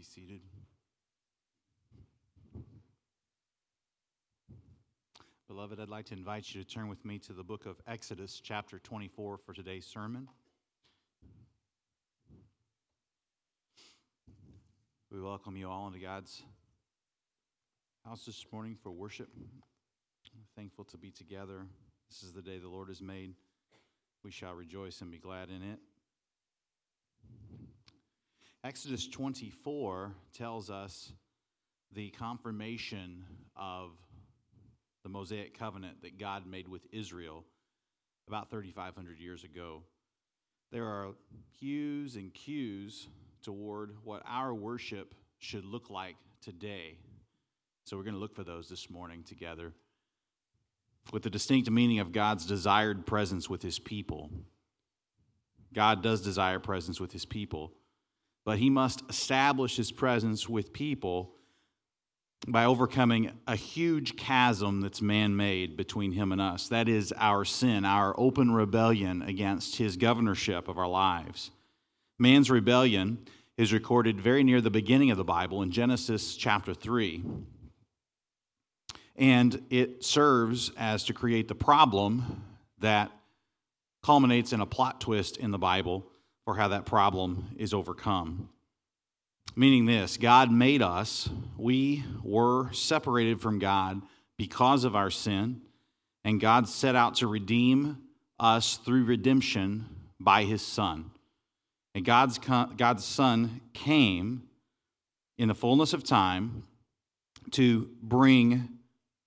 be seated. Beloved, I'd like to invite you to turn with me to the book of Exodus, chapter 24, for today's sermon. We welcome you all into God's house this morning for worship. We're thankful to be together. This is the day the Lord has made. We shall rejoice and be glad in it. Exodus 24 tells us the confirmation of the Mosaic covenant that God made with Israel about 3,500 years ago. There are hues and cues toward what our worship should look like today. So we're going to look for those this morning together with the distinct meaning of God's desired presence with his people. God does desire presence with his people but he must establish his presence with people by overcoming a huge chasm that's man made between him and us. That is our sin, our open rebellion against his governorship of our lives. Man's rebellion is recorded very near the beginning of the Bible in Genesis chapter 3. And it serves as to create the problem that culminates in a plot twist in the Bible or how that problem is overcome. Meaning this God made us, we were separated from God because of our sin, and God set out to redeem us through redemption by his Son. And God's, God's Son came in the fullness of time to bring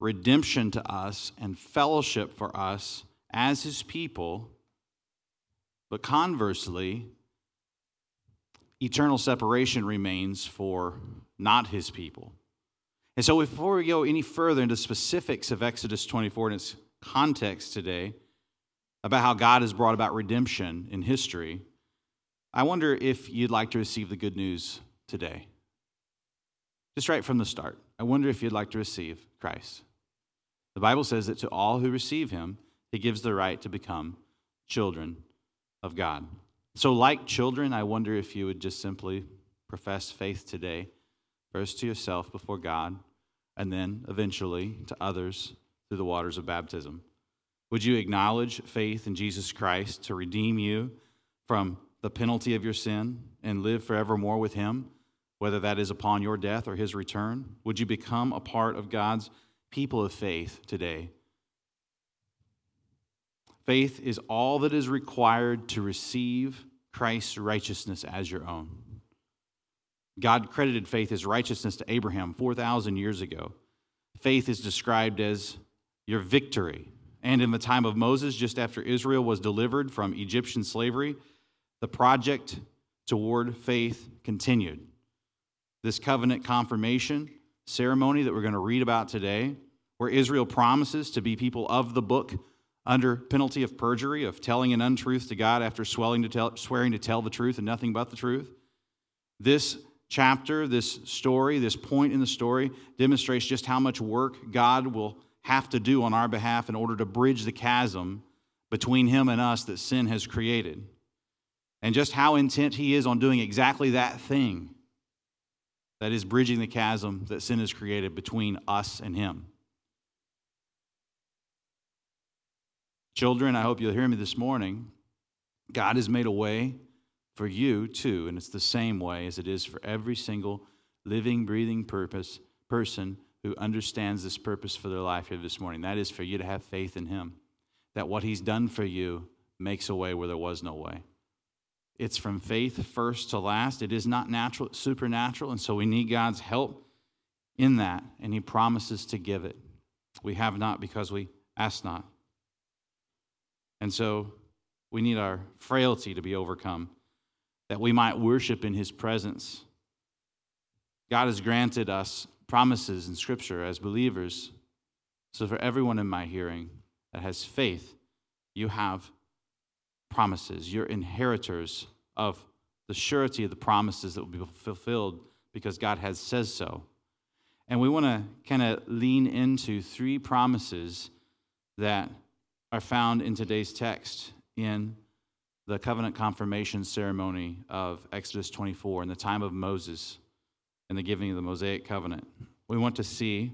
redemption to us and fellowship for us as his people but conversely, eternal separation remains for not his people. And so, before we go any further into specifics of Exodus 24 and its context today, about how God has brought about redemption in history, I wonder if you'd like to receive the good news today. Just right from the start, I wonder if you'd like to receive Christ. The Bible says that to all who receive him, he gives the right to become children of God. So, like children, I wonder if you would just simply profess faith today, first to yourself before God, and then eventually to others through the waters of baptism. Would you acknowledge faith in Jesus Christ to redeem you from the penalty of your sin and live forevermore with Him, whether that is upon your death or His return? Would you become a part of God's people of faith today? Faith is all that is required to receive Christ's righteousness as your own. God credited faith as righteousness to Abraham 4,000 years ago. Faith is described as your victory. And in the time of Moses, just after Israel was delivered from Egyptian slavery, the project toward faith continued. This covenant confirmation ceremony that we're going to read about today, where Israel promises to be people of the book under penalty of perjury, of telling an untruth to God after to tell, swearing to tell the truth and nothing but the truth. This chapter, this story, this point in the story demonstrates just how much work God will have to do on our behalf in order to bridge the chasm between Him and us that sin has created. And just how intent He is on doing exactly that thing that is bridging the chasm that sin has created between us and Him. Children, I hope you'll hear me this morning. God has made a way for you too, and it's the same way as it is for every single living, breathing purpose person who understands this purpose for their life here this morning. That is for you to have faith in Him. That what He's done for you makes a way where there was no way. It's from faith first to last. It is not natural, it's supernatural, and so we need God's help in that, and He promises to give it. We have not because we ask not. And so we need our frailty to be overcome, that we might worship in his presence. God has granted us promises in Scripture as believers. So, for everyone in my hearing that has faith, you have promises. You're inheritors of the surety of the promises that will be fulfilled because God has says so. And we want to kind of lean into three promises that are found in today's text in the covenant confirmation ceremony of Exodus 24 in the time of Moses in the giving of the Mosaic covenant. We want to see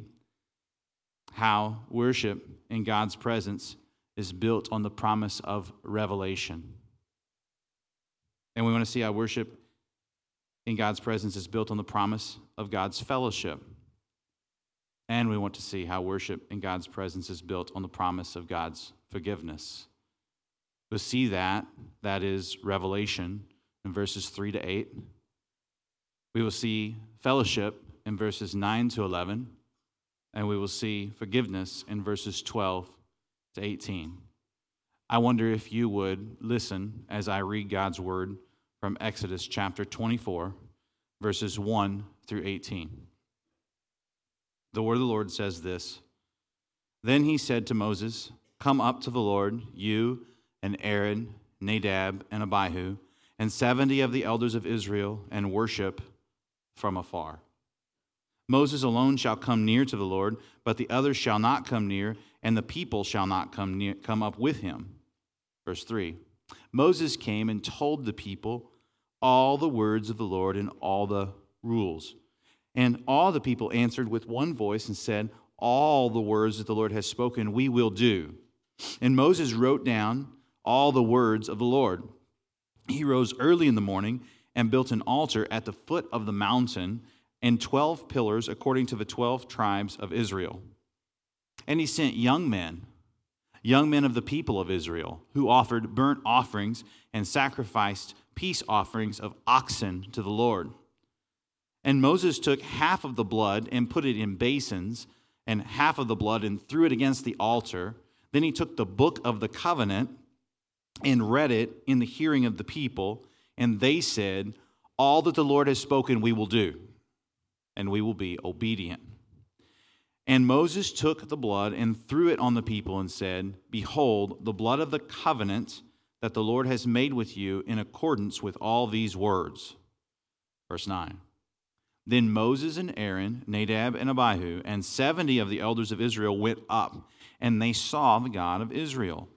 how worship in God's presence is built on the promise of revelation. And we want to see how worship in God's presence is built on the promise of God's fellowship. And we want to see how worship in God's presence is built on the promise of God's forgiveness. We'll see that, that is revelation in verses 3 to 8. We will see fellowship in verses 9 to 11. And we will see forgiveness in verses 12 to 18. I wonder if you would listen as I read God's word from Exodus chapter 24, verses 1 through 18. The word of the Lord says this Then he said to Moses, Come up to the Lord, you and Aaron, Nadab, and Abihu, and seventy of the elders of Israel, and worship from afar. Moses alone shall come near to the Lord, but the others shall not come near, and the people shall not come, near, come up with him. Verse 3 Moses came and told the people all the words of the Lord and all the rules. And all the people answered with one voice and said, All the words that the Lord has spoken, we will do. And Moses wrote down all the words of the Lord. He rose early in the morning and built an altar at the foot of the mountain and 12 pillars according to the 12 tribes of Israel. And he sent young men, young men of the people of Israel, who offered burnt offerings and sacrificed peace offerings of oxen to the Lord. And Moses took half of the blood and put it in basins, and half of the blood and threw it against the altar. Then he took the book of the covenant and read it in the hearing of the people, and they said, All that the Lord has spoken, we will do, and we will be obedient. And Moses took the blood and threw it on the people and said, Behold, the blood of the covenant that the Lord has made with you in accordance with all these words. Verse 9. Then Moses and Aaron, Nadab and Abihu, and 70 of the elders of Israel went up, and they saw the God of Israel.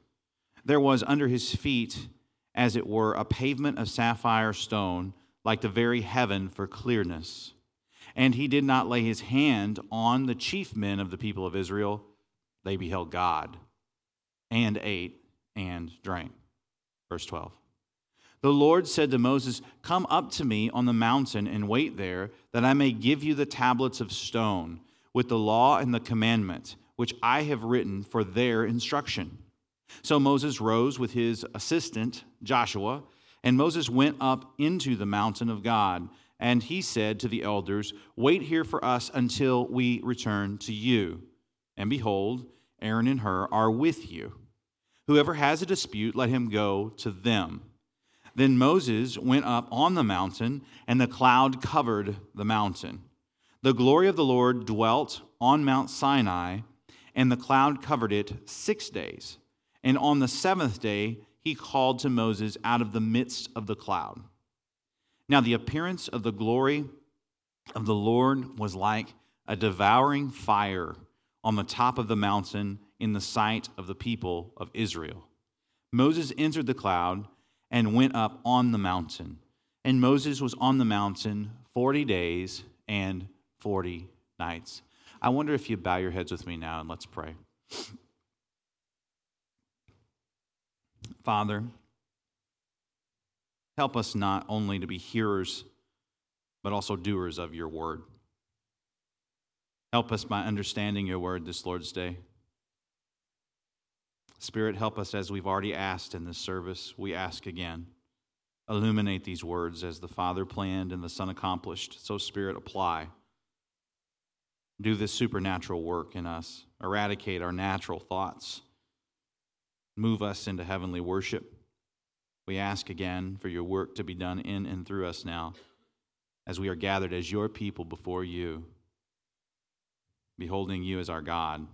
There was under his feet, as it were, a pavement of sapphire stone, like the very heaven for clearness. And he did not lay his hand on the chief men of the people of Israel. They beheld God and ate and drank. Verse 12. The Lord said to Moses, Come up to me on the mountain and wait there, that I may give you the tablets of stone with the law and the commandment, which I have written for their instruction. So Moses rose with his assistant, Joshua, and Moses went up into the mountain of God. And he said to the elders, Wait here for us until we return to you. And behold, Aaron and Hur are with you. Whoever has a dispute, let him go to them. Then Moses went up on the mountain, and the cloud covered the mountain. The glory of the Lord dwelt on Mount Sinai, and the cloud covered it six days. And on the seventh day, he called to Moses out of the midst of the cloud. Now, the appearance of the glory of the Lord was like a devouring fire on the top of the mountain in the sight of the people of Israel. Moses entered the cloud and went up on the mountain. And Moses was on the mountain 40 days and 40 nights. I wonder if you bow your heads with me now and let's pray. Father, Help us not only to be hearers, but also doers of your word. Help us by understanding your word this Lord's Day. Spirit, help us as we've already asked in this service. We ask again. Illuminate these words as the Father planned and the Son accomplished. So, Spirit, apply. Do this supernatural work in us. Eradicate our natural thoughts. Move us into heavenly worship. We ask again for your work to be done in and through us now as we are gathered as your people before you, beholding you as our God,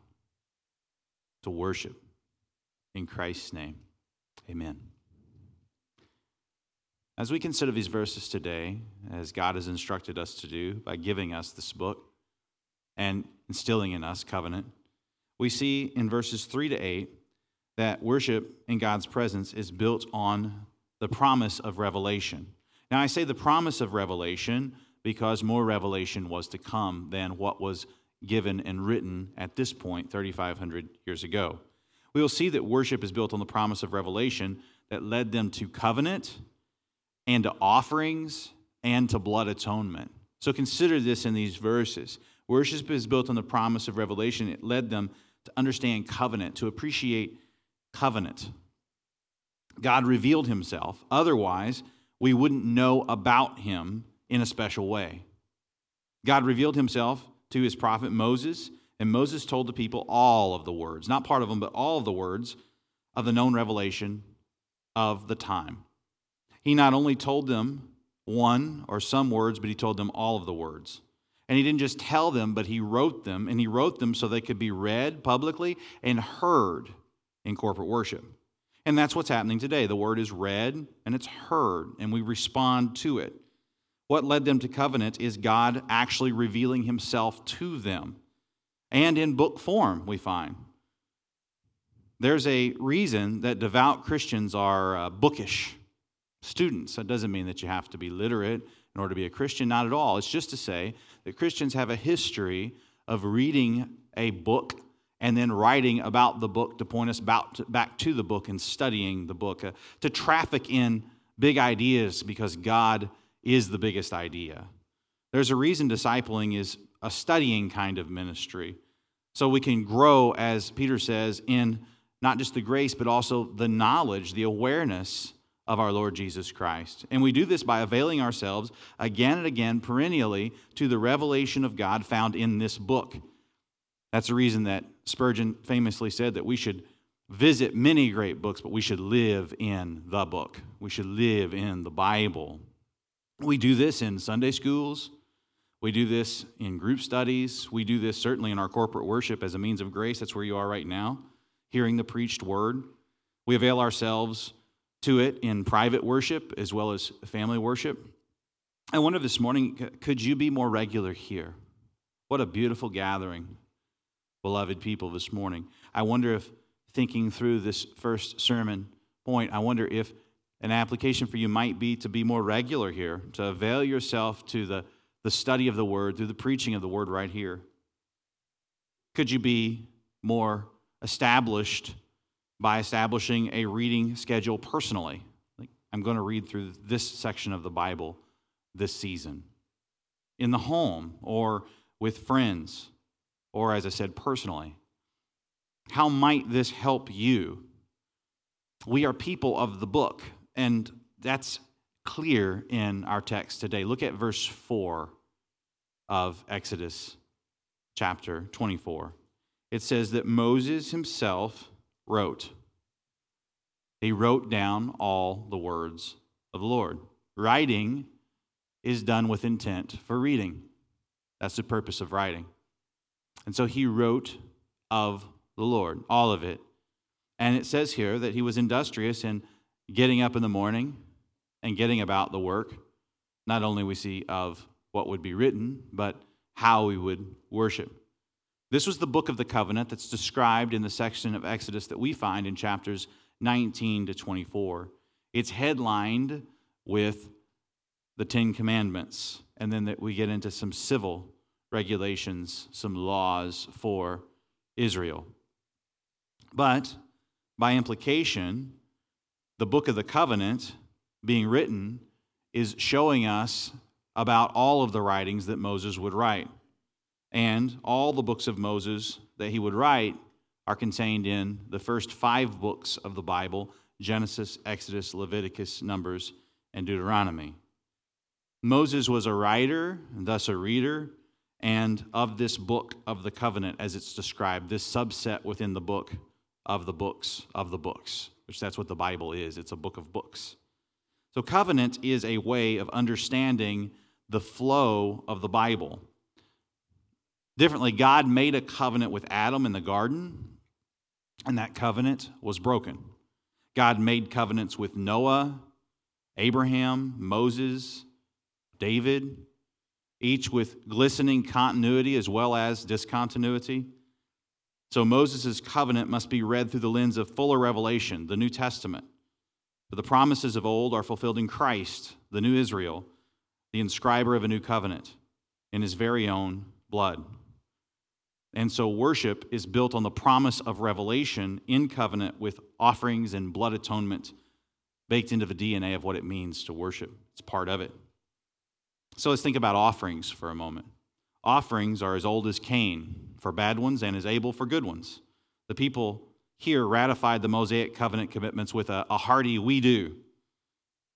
to worship. In Christ's name, amen. As we consider these verses today, as God has instructed us to do by giving us this book and instilling in us covenant, we see in verses 3 to 8 that worship in God's presence is built on the promise of revelation. Now, I say the promise of revelation because more revelation was to come than what was given and written at this point 3,500 years ago. We will see that worship is built on the promise of revelation that led them to covenant and to offerings and to blood atonement. So consider this in these verses. Worship is built on the promise of revelation. It led them to understand covenant, to appreciate covenant. God revealed himself. Otherwise, we wouldn't know about him in a special way. God revealed himself to his prophet Moses, and Moses told the people all of the words, not part of them, but all of the words of the known revelation of the time. He not only told them one or some words, but he told them all of the words. And he didn't just tell them, but he wrote them, and he wrote them so they could be read publicly and heard in corporate worship. And that's what's happening today. The word is read and it's heard, and we respond to it. What led them to covenant is God actually revealing himself to them. And in book form, we find. There's a reason that devout Christians are uh, bookish students. That doesn't mean that you have to be literate in order to be a Christian, not at all. It's just to say that Christians have a history of reading a book and then writing about the book to point us back to the book and studying the book, uh, to traffic in big ideas because God is the biggest idea. There's a reason discipling is a studying kind of ministry. So we can grow, as Peter says, in not just the grace, but also the knowledge, the awareness of our Lord Jesus Christ. And we do this by availing ourselves again and again, perennially, to the revelation of God found in this book. That's the reason that Spurgeon famously said that we should visit many great books, but we should live in the book. We should live in the Bible. We do this in Sunday schools. We do this in group studies. We do this certainly in our corporate worship as a means of grace. That's where you are right now, hearing the preached word. We avail ourselves to it in private worship as well as family worship. I wonder this morning, could you be more regular here? What a beautiful gathering beloved people, this morning. I wonder if thinking through this first sermon point, I wonder if an application for you might be to be more regular here, to avail yourself to the, the study of the word, through the preaching of the word right here. Could you be more established by establishing a reading schedule personally? Like, I'm going to read through this section of the Bible this season. In the home or with friends or, as I said, personally. How might this help you? We are people of the book, and that's clear in our text today. Look at verse 4 of Exodus chapter 24. It says that Moses himself wrote. He wrote down all the words of the Lord. Writing is done with intent for reading. That's the purpose of writing. And so he wrote of the Lord, all of it. And it says here that he was industrious in getting up in the morning and getting about the work. Not only we see of what would be written, but how we would worship. This was the book of the covenant that's described in the section of Exodus that we find in chapters 19 to 24. It's headlined with the Ten Commandments, and then that we get into some civil regulations, some laws for Israel. But by implication, the book of the covenant being written is showing us about all of the writings that Moses would write. And all the books of Moses that he would write are contained in the first five books of the Bible Genesis, Exodus, Leviticus, Numbers, and Deuteronomy. Moses was a writer, thus a reader, and of this book of the covenant as it's described, this subset within the book of the books of the books, which that's what the Bible is. It's a book of books. So, covenant is a way of understanding the flow of the Bible. Differently, God made a covenant with Adam in the garden, and that covenant was broken. God made covenants with Noah, Abraham, Moses, David, each with glistening continuity as well as discontinuity. So Moses' covenant must be read through the lens of fuller revelation, the New Testament. For the promises of old are fulfilled in Christ, the new Israel, the inscriber of a new covenant in his very own blood. And so worship is built on the promise of revelation in covenant with offerings and blood atonement baked into the DNA of what it means to worship. It's part of it. So let's think about offerings for a moment. Offerings are as old as Cain for bad ones and as Abel for good ones. The people here ratified the Mosaic covenant commitments with a, a hearty we do.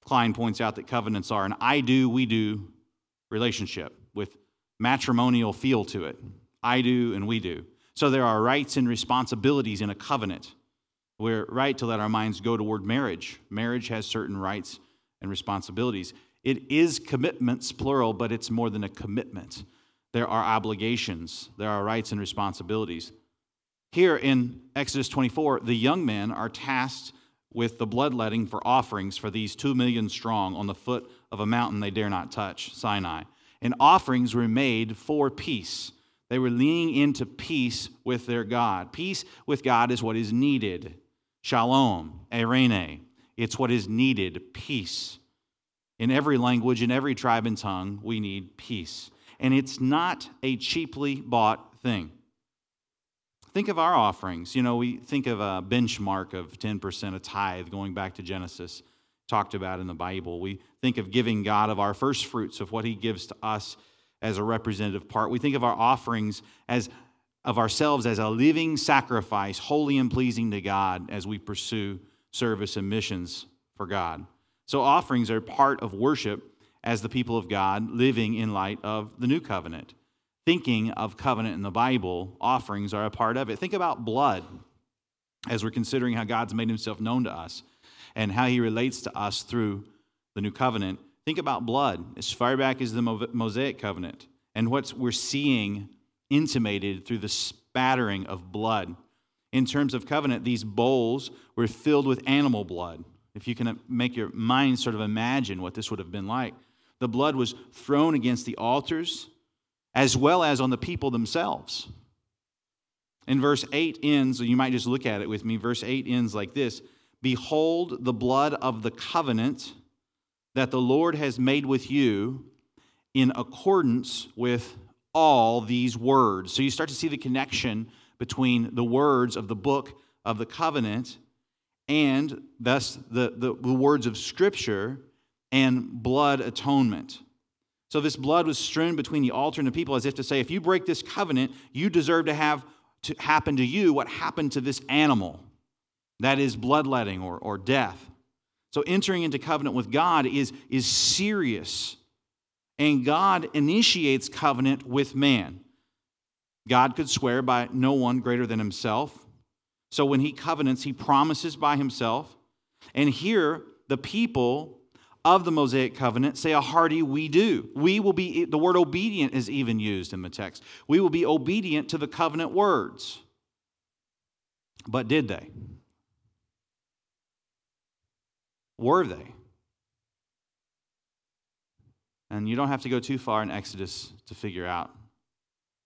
Kline points out that covenants are an I do, we do relationship with matrimonial feel to it. I do and we do. So there are rights and responsibilities in a covenant. We're right to let our minds go toward marriage. Marriage has certain rights and responsibilities. It is commitments, plural, but it's more than a commitment. There are obligations, there are rights and responsibilities. Here in Exodus 24, the young men are tasked with the bloodletting for offerings for these two million strong on the foot of a mountain they dare not touch, Sinai. And offerings were made for peace. They were leaning into peace with their God. Peace with God is what is needed. Shalom, eirene. It's what is needed, peace. In every language, in every tribe and tongue, we need peace. And it's not a cheaply bought thing. Think of our offerings. You know, we think of a benchmark of 10% a tithe going back to Genesis, talked about in the Bible. We think of giving God of our first fruits, of what He gives to us as a representative part. We think of our offerings as of ourselves as a living sacrifice, holy and pleasing to God as we pursue service and missions for God. So, offerings are part of worship as the people of God living in light of the new covenant. Thinking of covenant in the Bible, offerings are a part of it. Think about blood as we're considering how God's made himself known to us and how he relates to us through the new covenant. Think about blood as far back as the Mosaic covenant and what we're seeing intimated through the spattering of blood. In terms of covenant, these bowls were filled with animal blood. If you can make your mind sort of imagine what this would have been like, the blood was thrown against the altars as well as on the people themselves. In verse 8 ends, you might just look at it with me. Verse 8 ends like this Behold the blood of the covenant that the Lord has made with you in accordance with all these words. So you start to see the connection between the words of the book of the covenant and thus the, the, the words of Scripture and blood atonement. So this blood was strewn between the altar and the people as if to say, if you break this covenant, you deserve to have to happen to you what happened to this animal. That is bloodletting or, or death. So entering into covenant with God is, is serious and God initiates covenant with man. God could swear by no one greater than himself. So when he covenants, he promises by himself. And here, the people of the Mosaic covenant say a hearty we do. We will be, the word obedient is even used in the text. We will be obedient to the covenant words. But did they? Were they? And you don't have to go too far in Exodus to figure out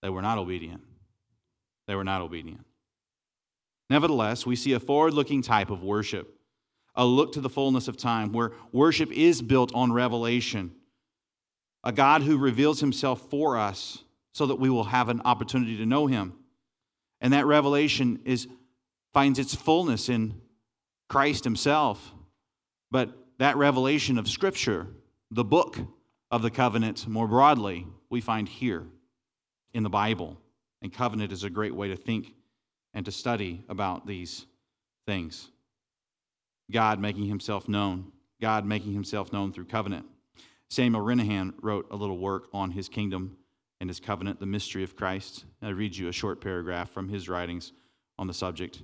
they were not obedient. They were not obedient. Nevertheless, we see a forward looking type of worship, a look to the fullness of time, where worship is built on revelation, a God who reveals himself for us so that we will have an opportunity to know him. And that revelation is, finds its fullness in Christ himself. But that revelation of Scripture, the book, of the covenant more broadly, we find here in the Bible. And covenant is a great way to think and to study about these things. God making himself known, God making himself known through covenant. Samuel Renihan wrote a little work on his kingdom and his covenant, the mystery of Christ. I read you a short paragraph from his writings on the subject.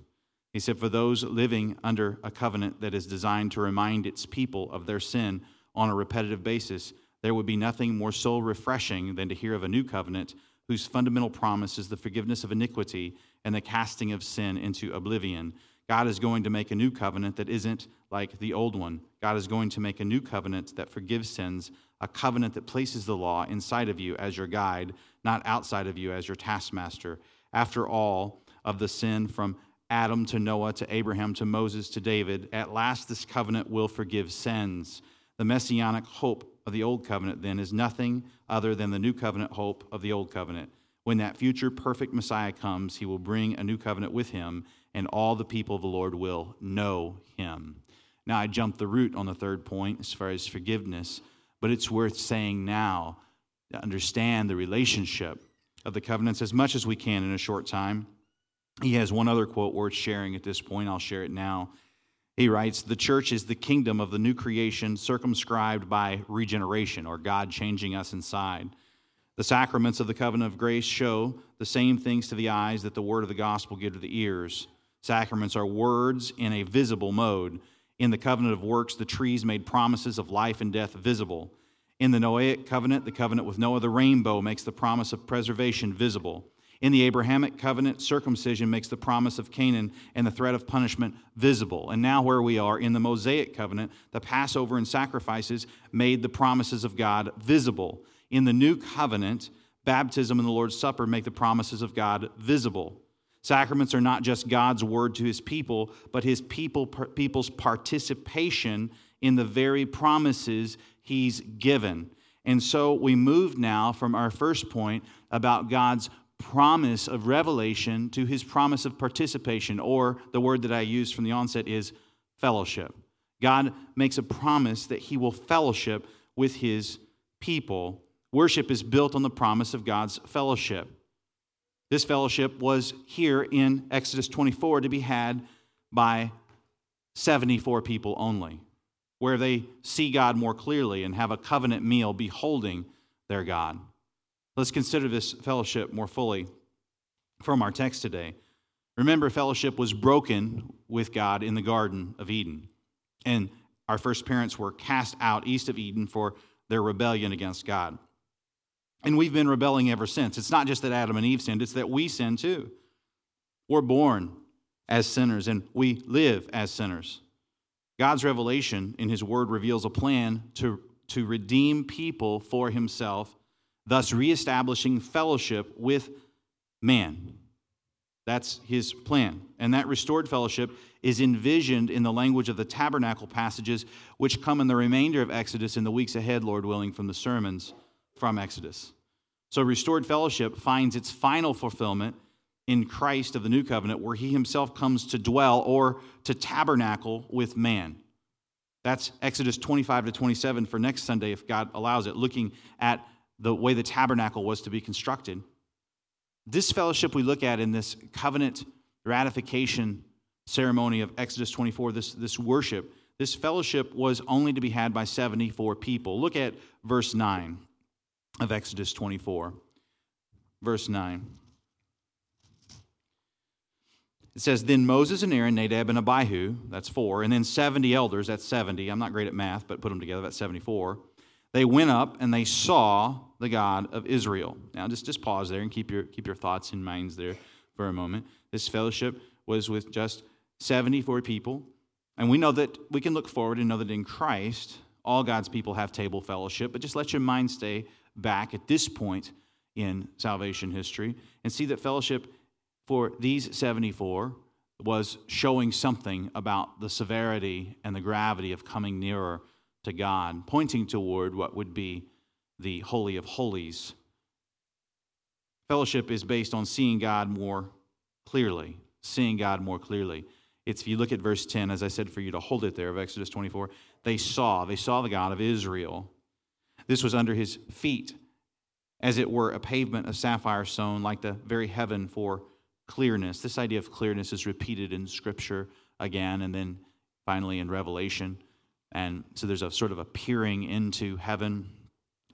He said, For those living under a covenant that is designed to remind its people of their sin on a repetitive basis, there would be nothing more soul refreshing than to hear of a new covenant whose fundamental promise is the forgiveness of iniquity and the casting of sin into oblivion. God is going to make a new covenant that isn't like the old one. God is going to make a new covenant that forgives sins, a covenant that places the law inside of you as your guide, not outside of you as your taskmaster. After all of the sin from Adam to Noah to Abraham to Moses to David, at last this covenant will forgive sins The messianic hope of the old covenant, then, is nothing other than the new covenant hope of the old covenant. When that future perfect Messiah comes, he will bring a new covenant with him, and all the people of the Lord will know him. Now, I jumped the root on the third point as far as forgiveness, but it's worth saying now to understand the relationship of the covenants as much as we can in a short time. He has one other quote worth sharing at this point. I'll share it now. He writes The church is the kingdom of the new creation circumscribed by regeneration, or God changing us inside. The sacraments of the covenant of grace show the same things to the eyes that the word of the gospel give to the ears. Sacraments are words in a visible mode. In the covenant of works, the trees made promises of life and death visible. In the Noahic covenant, the covenant with Noah, the rainbow makes the promise of preservation visible. In the Abrahamic covenant, circumcision makes the promise of Canaan and the threat of punishment visible. And now, where we are in the Mosaic covenant, the Passover and sacrifices made the promises of God visible. In the new covenant, baptism and the Lord's Supper make the promises of God visible. Sacraments are not just God's word to his people, but his people, people's participation in the very promises he's given. And so we move now from our first point about God's promise of revelation to his promise of participation, or the word that I used from the onset is fellowship. God makes a promise that he will fellowship with his people. Worship is built on the promise of God's fellowship. This fellowship was here in Exodus 24 to be had by 74 people only, where they see God more clearly and have a covenant meal beholding their God. Let's consider this fellowship more fully from our text today. Remember, fellowship was broken with God in the Garden of Eden. And our first parents were cast out east of Eden for their rebellion against God. And we've been rebelling ever since. It's not just that Adam and Eve sinned, it's that we sin too. We're born as sinners and we live as sinners. God's revelation in His Word reveals a plan to, to redeem people for Himself thus reestablishing fellowship with man. That's his plan. And that restored fellowship is envisioned in the language of the tabernacle passages, which come in the remainder of Exodus in the weeks ahead, Lord willing, from the sermons from Exodus. So, restored fellowship finds its final fulfillment in Christ of the new covenant, where he himself comes to dwell or to tabernacle with man. That's Exodus 25 to 27 for next Sunday, if God allows it, looking at the way the tabernacle was to be constructed. This fellowship we look at in this covenant ratification ceremony of Exodus 24, this, this worship, this fellowship was only to be had by 74 people. Look at verse 9 of Exodus 24. Verse 9. It says, Then Moses and Aaron, Nadab and Abihu, that's four, and then 70 elders, that's 70. I'm not great at math, but put them together, that's 74 they went up and they saw the God of Israel. Now, just, just pause there and keep your, keep your thoughts and minds there for a moment. This fellowship was with just 74 people. And we know that we can look forward and know that in Christ, all God's people have table fellowship. But just let your mind stay back at this point in salvation history and see that fellowship for these 74 was showing something about the severity and the gravity of coming nearer to God, pointing toward what would be the Holy of Holies. Fellowship is based on seeing God more clearly, seeing God more clearly. It's if you look at verse 10, as I said for you to hold it there of Exodus 24, they saw, they saw the God of Israel. This was under his feet, as it were a pavement of sapphire stone, like the very heaven for clearness. This idea of clearness is repeated in Scripture again and then finally in Revelation. And so there's a sort of a peering into heaven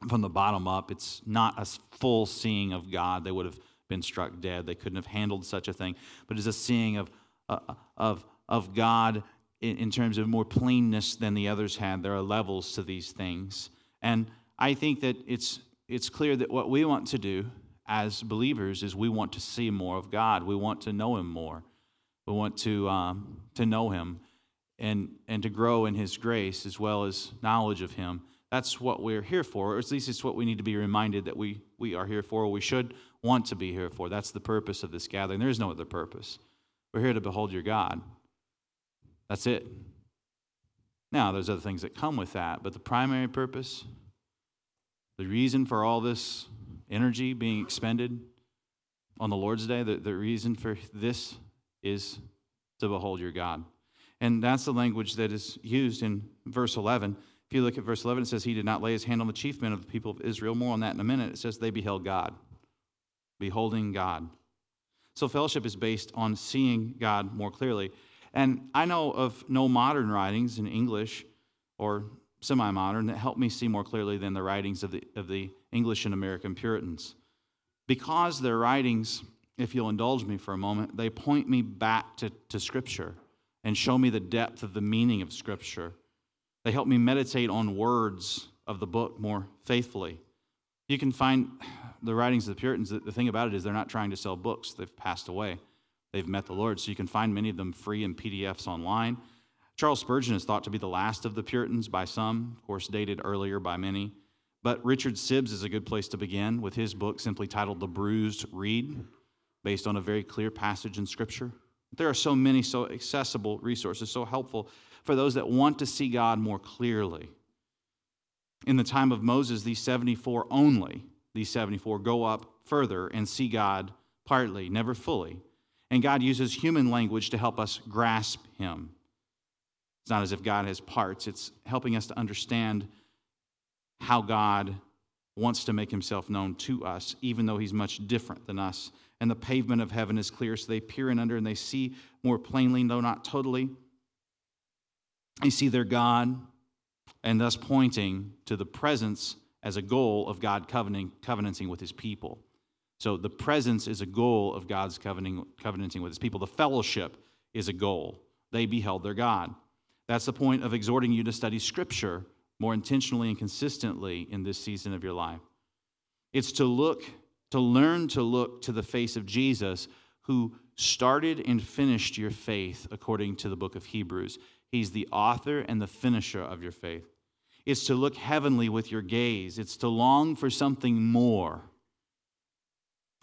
from the bottom up. It's not a full seeing of God. They would have been struck dead. They couldn't have handled such a thing. But it's a seeing of, uh, of, of God in, in terms of more plainness than the others had. There are levels to these things. And I think that it's, it's clear that what we want to do as believers is we want to see more of God. We want to know Him more. We want to, um, to know Him and, and to grow in His grace as well as knowledge of Him. That's what we're here for, or at least it's what we need to be reminded that we, we are here for, or we should want to be here for. That's the purpose of this gathering. There is no other purpose. We're here to behold your God. That's it. Now, there's other things that come with that, but the primary purpose, the reason for all this energy being expended on the Lord's day, the, the reason for this is to behold your God. And that's the language that is used in verse 11. If you look at verse 11, it says, He did not lay his hand on the chief men of the people of Israel. More on that in a minute. It says, They beheld God, beholding God. So fellowship is based on seeing God more clearly. And I know of no modern writings in English or semi modern that help me see more clearly than the writings of the, of the English and American Puritans. Because their writings, if you'll indulge me for a moment, they point me back to, to Scripture and show me the depth of the meaning of Scripture. They help me meditate on words of the book more faithfully. You can find the writings of the Puritans, the thing about it is they're not trying to sell books, they've passed away they've met the Lord. So you can find many of them free in PDFs online. Charles Spurgeon is thought to be the last of the Puritans by some, of course, dated earlier by many. But Richard Sibbes is a good place to begin with his book simply titled The Bruised Reed, based on a very clear passage in Scripture. There are so many so accessible resources, so helpful for those that want to see God more clearly. In the time of Moses, these 74 only, these 74 go up further and see God partly, never fully. And God uses human language to help us grasp Him. It's not as if God has parts, it's helping us to understand how God wants to make Himself known to us, even though He's much different than us. And the pavement of heaven is clear, so they peer in under and they see more plainly, though not totally. They see their God, and thus pointing to the presence as a goal of God covenanting, with His people. So the presence is a goal of God's covenanting, covenanting with his people. The fellowship is a goal. They beheld their God. That's the point of exhorting you to study Scripture more intentionally and consistently in this season of your life. It's to look, to learn to look to the face of Jesus, who started and finished your faith according to the book of Hebrews. He's the author and the finisher of your faith. It's to look heavenly with your gaze, it's to long for something more.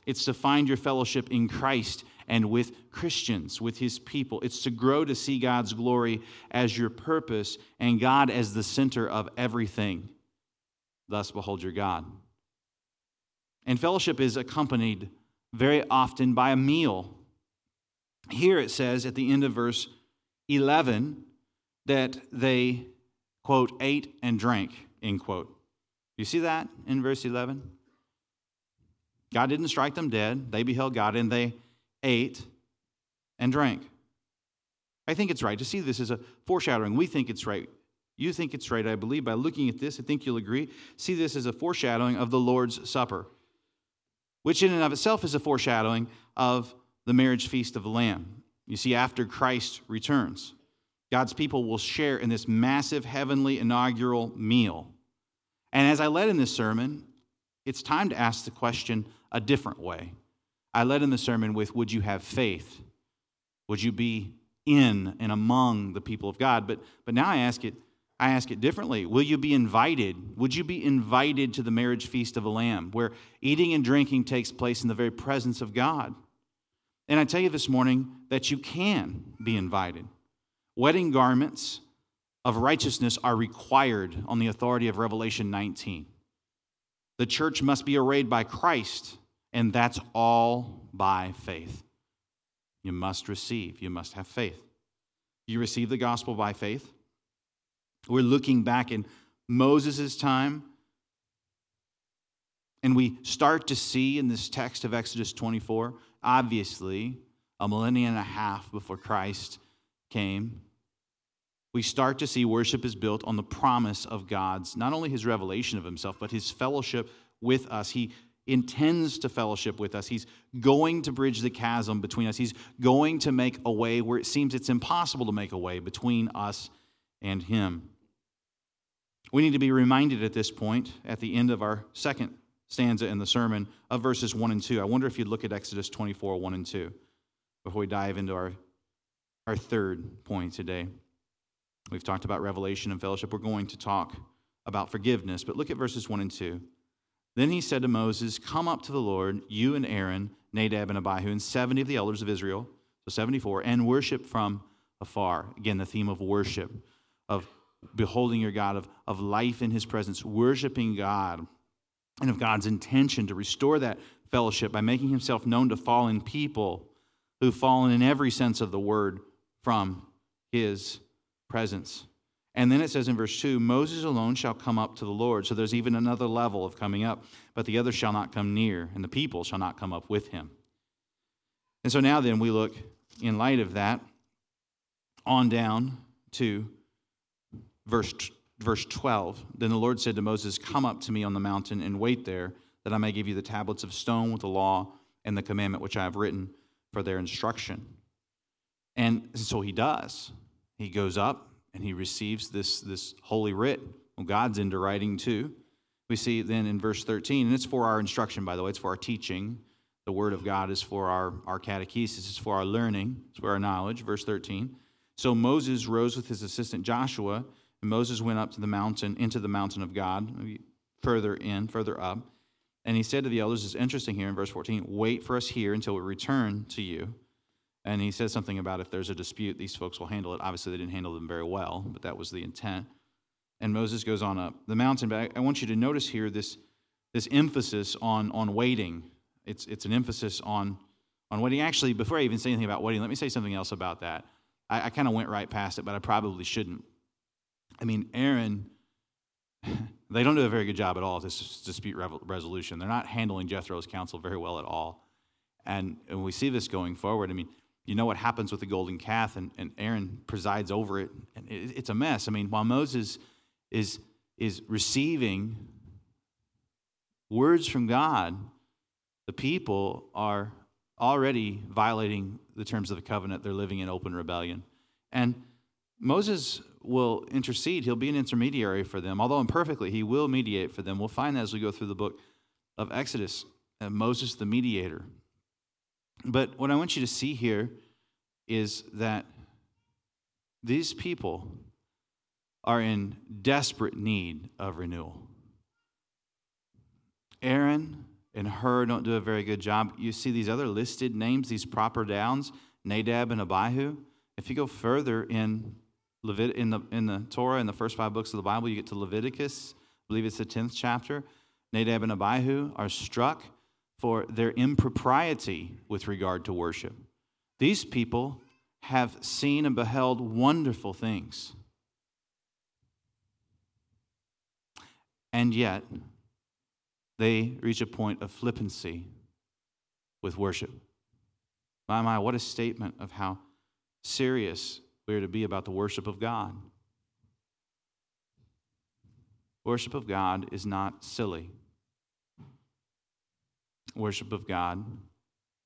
It's to find your fellowship in Christ and with Christians, with his people. It's to grow to see God's glory as your purpose and God as the center of everything. Thus, behold your God. And fellowship is accompanied very often by a meal. Here it says at the end of verse 11 that they, quote, ate and drank, end quote. You see that in verse 11? God didn't strike them dead. They beheld God and they ate and drank. I think it's right to see this as a foreshadowing. We think it's right. You think it's right, I believe. By looking at this, I think you'll agree. See this as a foreshadowing of the Lord's Supper, which in and of itself is a foreshadowing of the marriage feast of the Lamb. You see, after Christ returns, God's people will share in this massive heavenly inaugural meal. And as I led in this sermon, it's time to ask the question a different way. I led in the sermon with Would you have faith? Would you be in and among the people of God? But, but now I ask it. I ask it differently. Will you be invited? Would you be invited to the marriage feast of the Lamb, where eating and drinking takes place in the very presence of God? And I tell you this morning that you can be invited. Wedding garments of righteousness are required on the authority of Revelation 19. The church must be arrayed by Christ, and that's all by faith. You must receive, you must have faith. You receive the gospel by faith. We're looking back in Moses' time, and we start to see in this text of Exodus 24, obviously, a millennium and a half before Christ came, we start to see worship is built on the promise of God's, not only his revelation of himself, but his fellowship with us. He intends to fellowship with us. He's going to bridge the chasm between us. He's going to make a way where it seems it's impossible to make a way between us and him. We need to be reminded at this point, at the end of our second stanza in the sermon, of verses 1 and 2. I wonder if you'd look at Exodus 24, 1 and 2, before we dive into our, our third point today. We've talked about revelation and fellowship. We're going to talk about forgiveness, but look at verses 1 and 2. Then he said to Moses, Come up to the Lord, you and Aaron, Nadab and Abihu, and 70 of the elders of Israel, so 74, and worship from afar. Again, the theme of worship, of beholding your God, of, of life in his presence, worshiping God, and of God's intention to restore that fellowship by making himself known to fallen people who've fallen in every sense of the word from his presence. And then it says in verse 2 Moses alone shall come up to the Lord. So there's even another level of coming up, but the other shall not come near, and the people shall not come up with him. And so now then we look in light of that on down to verse, verse 12. Then the Lord said to Moses, Come up to me on the mountain and wait there, that I may give you the tablets of stone with the law and the commandment which I have written for their instruction. And so he does. He goes up and he receives this, this holy writ. Well, God's into writing too. We see then in verse 13, and it's for our instruction, by the way, it's for our teaching. The word of God is for our, our catechesis, it's for our learning, it's for our knowledge. Verse 13. So Moses rose with his assistant Joshua, and Moses went up to the mountain, into the mountain of God, further in, further up. And he said to the elders, it's interesting here in verse 14, wait for us here until we return to you. And he says something about if there's a dispute, these folks will handle it. Obviously, they didn't handle them very well, but that was the intent. And Moses goes on up the mountain. But I want you to notice here this, this emphasis on, on waiting. It's, it's an emphasis on, on waiting. Actually, before I even say anything about waiting, let me say something else about that. I, I kind of went right past it, but I probably shouldn't. I mean, Aaron, they don't do a very good job at all at this dispute resolution. They're not handling Jethro's counsel very well at all. And, and we see this going forward. I mean, you know what happens with the golden calf, and, and Aaron presides over it, and it, it's a mess. I mean, while Moses is, is receiving words from God, the people are already violating the terms of the covenant. They're living in open rebellion. And Moses will intercede. He'll be an intermediary for them. Although imperfectly, he will mediate for them. We'll find that as we go through the book of Exodus. And Moses, the mediator. But what I want you to see here is that these people are in desperate need of renewal. Aaron and Hur don't do a very good job. You see these other listed names, these proper nouns, Nadab and Abihu. If you go further in Levit- in the in the Torah in the first five books of the Bible, you get to Leviticus. I believe it's the tenth chapter. Nadab and Abihu are struck for their impropriety with regard to worship. These people have seen and beheld wonderful things. And yet, they reach a point of flippancy with worship. My, my, what a statement of how serious we are to be about the worship of God. Worship of God is not silly. Worship of God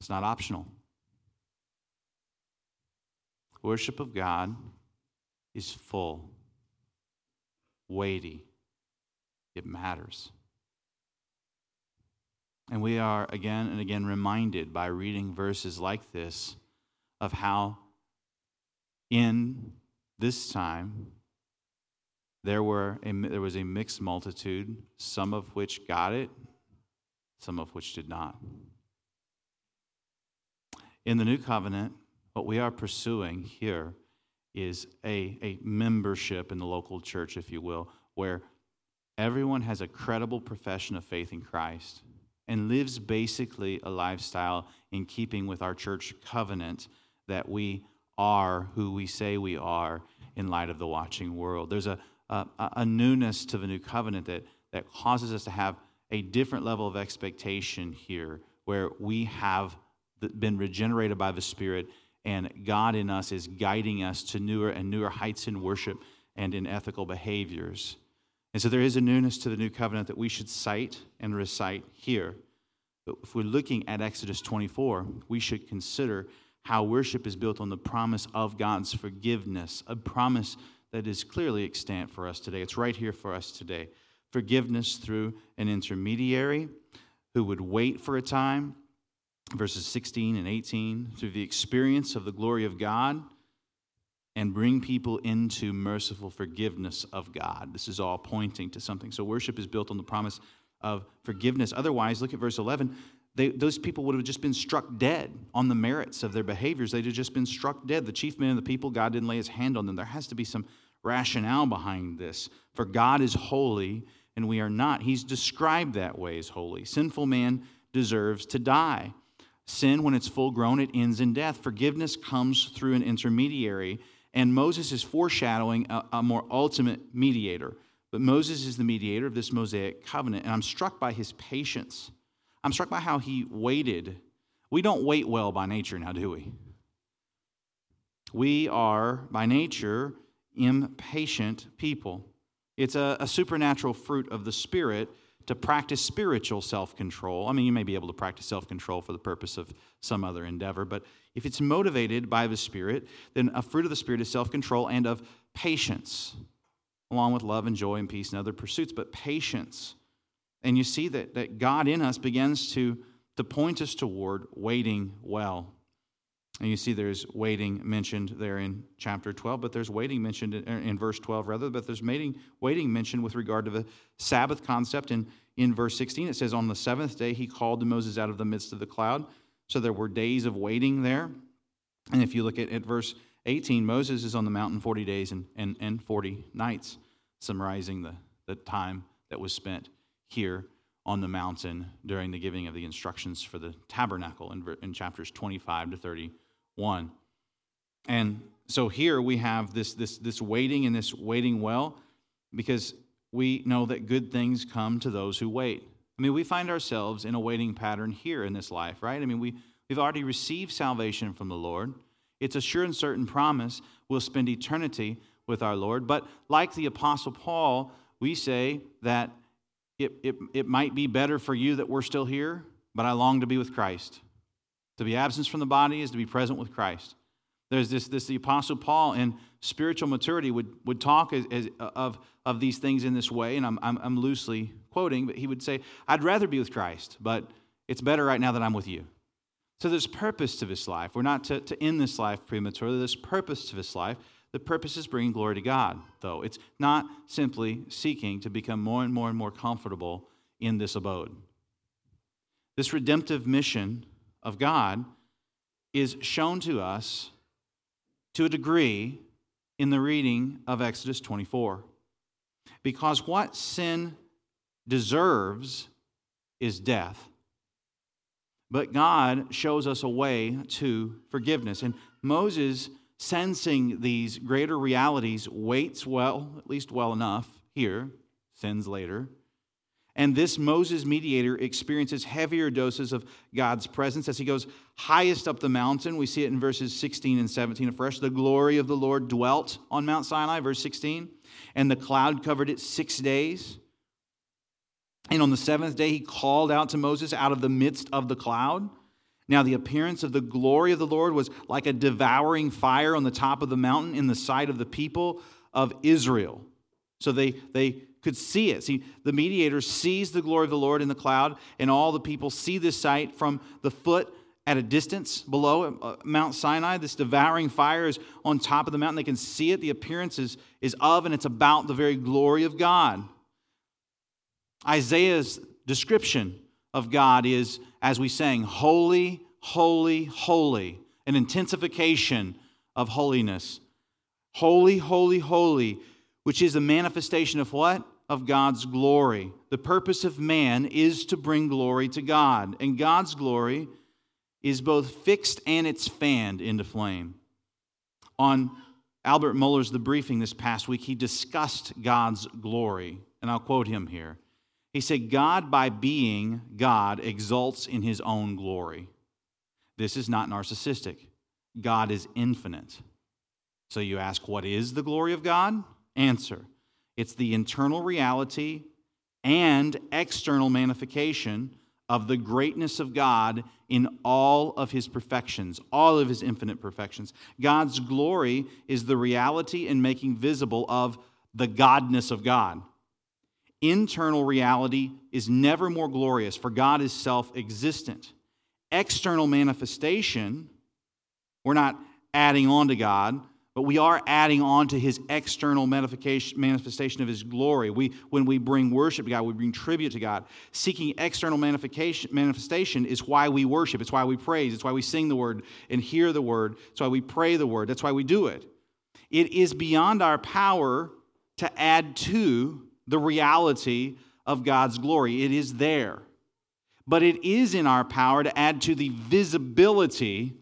is not optional. Worship of God is full, weighty, it matters. And we are again and again reminded by reading verses like this of how in this time there, were a, there was a mixed multitude, some of which got it, some of which did not. In the new covenant, what we are pursuing here is a, a membership in the local church, if you will, where everyone has a credible profession of faith in Christ and lives basically a lifestyle in keeping with our church covenant that we are who we say we are in light of the watching world. There's a, a, a newness to the new covenant that, that causes us to have a different level of expectation here where we have been regenerated by the Spirit and God in us is guiding us to newer and newer heights in worship and in ethical behaviors. And so there is a newness to the new covenant that we should cite and recite here. But if we're looking at Exodus 24, we should consider how worship is built on the promise of God's forgiveness, a promise that is clearly extant for us today. It's right here for us today. Forgiveness through an intermediary who would wait for a time, verses 16 and 18, through the experience of the glory of God and bring people into merciful forgiveness of God. This is all pointing to something. So, worship is built on the promise of forgiveness. Otherwise, look at verse 11. They, those people would have just been struck dead on the merits of their behaviors. They'd have just been struck dead. The chief men of the people, God didn't lay his hand on them. There has to be some rationale behind this. For God is holy and we are not. He's described that way as holy. Sinful man deserves to die. Sin, when it's full grown, it ends in death. Forgiveness comes through an intermediary, and Moses is foreshadowing a, a more ultimate mediator. But Moses is the mediator of this Mosaic covenant, and I'm struck by his patience. I'm struck by how he waited. We don't wait well by nature now, do we? We are, by nature, impatient people. It's a, a supernatural fruit of the Spirit to practice spiritual self control. I mean, you may be able to practice self control for the purpose of some other endeavor, but if it's motivated by the Spirit, then a fruit of the Spirit is self control and of patience, along with love and joy and peace and other pursuits, but patience. And you see that, that God in us begins to, to point us toward waiting well. And you see there's waiting mentioned there in chapter 12, but there's waiting mentioned in, verse 12 rather, but there's waiting, mentioned with regard to the Sabbath concept. And in verse 16, it says, On the seventh day he called to Moses out of the midst of the cloud. So there were days of waiting there. And if you look at, at verse 18, Moses is on the mountain 40 days and, and, and 40 nights, summarizing the, the time that was spent here on the mountain during the giving of the instructions for the tabernacle in, in chapters 25 to 30. 1. And so here we have this, this, this waiting and this waiting well because we know that good things come to those who wait. I mean, we find ourselves in a waiting pattern here in this life, right? I mean, we, we've already received salvation from the Lord. It's a sure and certain promise we'll spend eternity with our Lord. But like the Apostle Paul, we say that it, it, it might be better for you that we're still here, but I long to be with Christ. To be absent from the body is to be present with Christ. There's this, this the Apostle Paul in spiritual maturity would, would talk as, as, of, of these things in this way, and I'm, I'm, I'm loosely quoting, but he would say, I'd rather be with Christ, but it's better right now that I'm with you. So there's purpose to this life. We're not to, to end this life prematurely. There's purpose to this life. The purpose is bringing glory to God, though. It's not simply seeking to become more and more and more comfortable in this abode. This redemptive mission of God is shown to us to a degree in the reading of Exodus 24. Because what sin deserves is death. But God shows us a way to forgiveness. And Moses, sensing these greater realities, waits well, at least well enough here, sins later, and this Moses mediator experiences heavier doses of God's presence as he goes highest up the mountain. We see it in verses 16 and 17 afresh. The glory of the Lord dwelt on Mount Sinai, verse 16, and the cloud covered it six days. And on the seventh day, he called out to Moses out of the midst of the cloud. Now, the appearance of the glory of the Lord was like a devouring fire on the top of the mountain in the sight of the people of Israel. So they, they could see it. See, the mediator sees the glory of the Lord in the cloud, and all the people see this sight from the foot at a distance below uh, Mount Sinai. This devouring fire is on top of the mountain. They can see it. The appearance is, is of, and it's about the very glory of God. Isaiah's description of God is, as we sang, holy, holy, holy, an intensification of holiness. Holy, holy, holy which is a manifestation of what? Of God's glory. The purpose of man is to bring glory to God, and God's glory is both fixed and it's fanned into flame. On Albert Mohler's The Briefing this past week, he discussed God's glory, and I'll quote him here. He said, God, by being God, exalts in his own glory. This is not narcissistic. God is infinite. So you ask, what is the glory of God? Answer it's the internal reality and external manifestation of the greatness of God in all of his perfections, all of his infinite perfections. God's glory is the reality and making visible of the godness of God. Internal reality is never more glorious, for God is self existent. External manifestation, we're not adding on to God, but we are adding on to his external manifestation of his glory. We, when we bring worship to God, we bring tribute to God. Seeking external manifestation is why we worship. It's why we praise. It's why we sing the word and hear the word. It's why we pray the word. That's why we do it. It is beyond our power to add to the reality of God's glory. It is there. But it is in our power to add to the visibility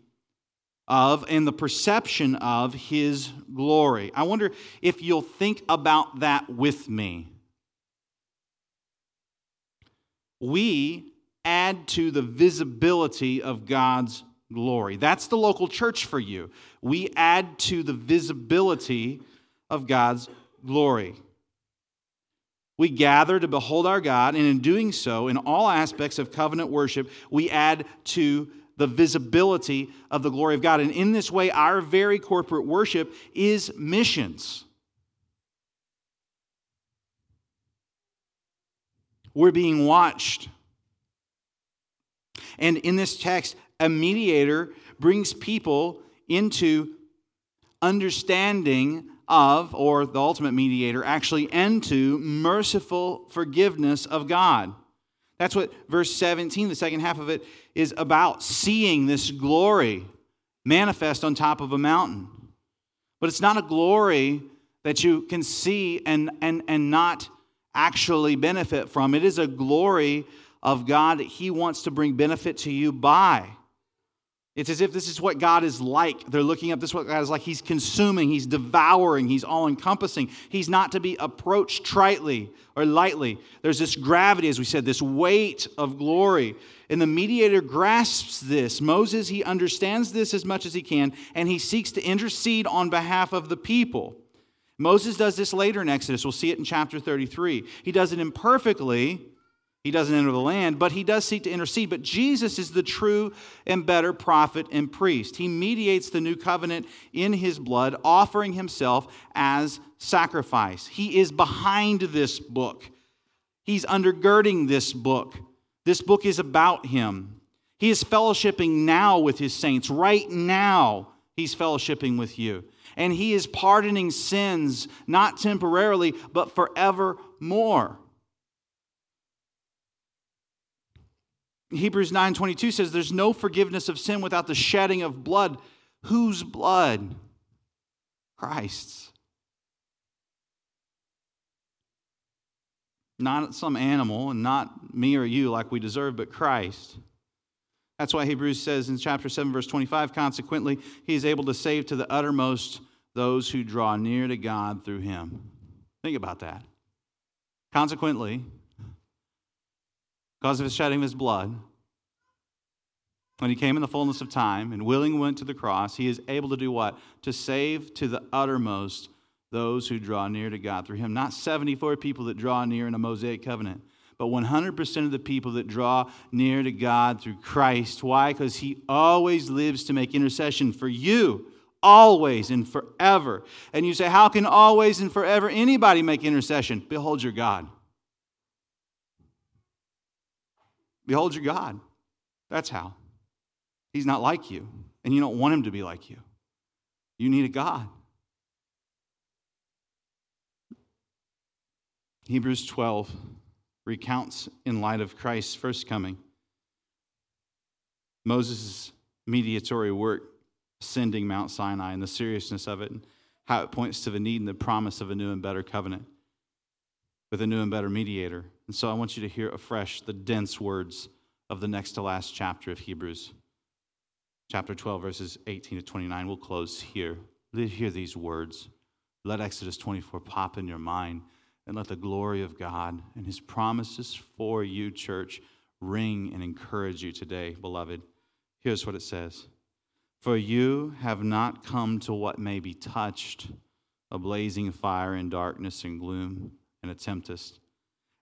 of and the perception of His glory. I wonder if you'll think about that with me. We add to the visibility of God's glory. That's the local church for you. We add to the visibility of God's glory. We gather to behold our God, and in doing so, in all aspects of covenant worship, we add to the visibility of the glory of God. And in this way, our very corporate worship is missions. We're being watched. And in this text, a mediator brings people into understanding of, or the ultimate mediator, actually into merciful forgiveness of God. That's what verse 17, the second half of it, is about seeing this glory manifest on top of a mountain. But it's not a glory that you can see and, and, and not actually benefit from. It is a glory of God that He wants to bring benefit to you by. It's as if this is what God is like. They're looking up, this is what God is like. He's consuming, He's devouring, He's all encompassing. He's not to be approached tritely or lightly. There's this gravity, as we said, this weight of glory. And the mediator grasps this. Moses, he understands this as much as he can, and he seeks to intercede on behalf of the people. Moses does this later in Exodus. We'll see it in chapter 33. He does it imperfectly he doesn't enter the land, but he does seek to intercede. But Jesus is the true and better prophet and priest. He mediates the new covenant in his blood, offering himself as sacrifice. He is behind this book, he's undergirding this book. This book is about him. He is fellowshipping now with his saints. Right now, he's fellowshipping with you. And he is pardoning sins, not temporarily, but forevermore. Hebrews 9:22 says there's no forgiveness of sin without the shedding of blood. Whose blood? Christ's. Not some animal and not me or you like we deserve, but Christ. That's why Hebrews says in chapter 7, verse 25, consequently, he is able to save to the uttermost those who draw near to God through him. Think about that. Consequently, because of his shedding of his blood, when he came in the fullness of time and willing went to the cross, he is able to do what? To save to the uttermost those who draw near to God through him. Not 74 people that draw near in a Mosaic covenant, but 100% of the people that draw near to God through Christ. Why? Because he always lives to make intercession for you, always and forever. And you say, How can always and forever anybody make intercession? Behold your God. Behold your God. That's how. He's not like you, and you don't want him to be like you. You need a God. Hebrews 12 recounts, in light of Christ's first coming, Moses' mediatory work ascending Mount Sinai and the seriousness of it, and how it points to the need and the promise of a new and better covenant with a new and better mediator. And so I want you to hear afresh the dense words of the next to last chapter of Hebrews. Chapter 12, verses 18 to 29. We'll close here. Let hear these words. Let Exodus 24 pop in your mind and let the glory of God and his promises for you, church, ring and encourage you today, beloved. Here's what it says For you have not come to what may be touched, a blazing fire in darkness and gloom and a tempest,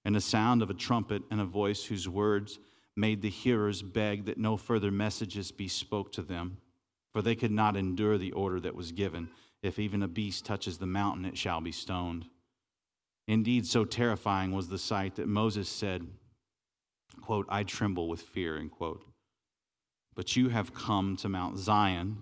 and the sound of a trumpet and a voice whose words made the hearers beg that no further messages be spoke to them, for they could not endure the order that was given. If even a beast touches the mountain, it shall be stoned. Indeed, so terrifying was the sight that Moses said, quote, I tremble with fear, end quote. But you have come to Mount Zion,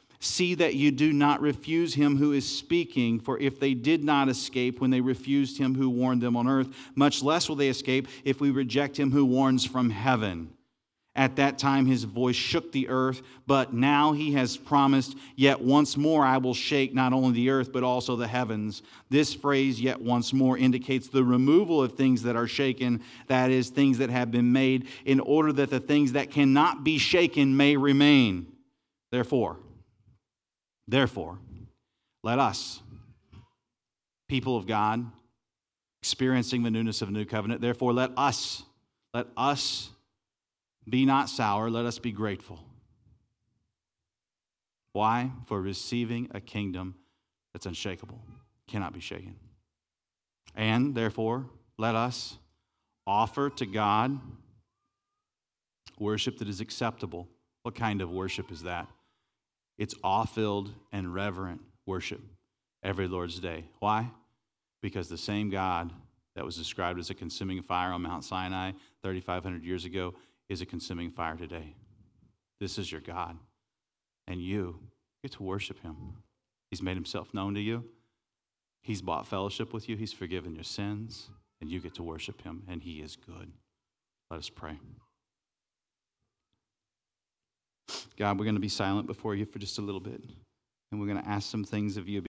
See that you do not refuse him who is speaking, for if they did not escape when they refused him who warned them on earth, much less will they escape if we reject him who warns from heaven. At that time, his voice shook the earth, but now he has promised, Yet once more I will shake not only the earth, but also the heavens. This phrase, yet once more, indicates the removal of things that are shaken, that is, things that have been made, in order that the things that cannot be shaken may remain. Therefore, therefore, let us, people of God, experiencing the newness of a new covenant, therefore, let us, let us, be not sour, let us be grateful. Why? For receiving a kingdom that's unshakable, cannot be shaken. And therefore, let us offer to God worship that is acceptable. What kind of worship is that? It's awe filled and reverent worship every Lord's day. Why? Because the same God that was described as a consuming fire on Mount Sinai 3,500 years ago is a consuming fire today. This is your God. And you get to worship him. He's made himself known to you. He's bought fellowship with you. He's forgiven your sins. And you get to worship him. And he is good. Let us pray. God, we're going to be silent before you for just a little bit. And we're going to ask some things of you.